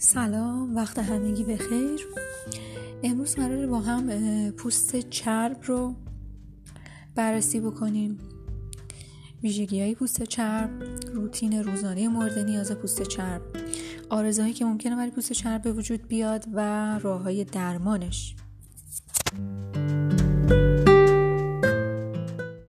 سلام وقت همگی بخیر امروز قراره با هم پوست چرب رو بررسی بکنیم. ویژگی های پوست چرب روتین روزانه مورد نیاز پوست چرب. آرزوهایی که ممکنه برای پوست چرب به وجود بیاد و راه های درمانش.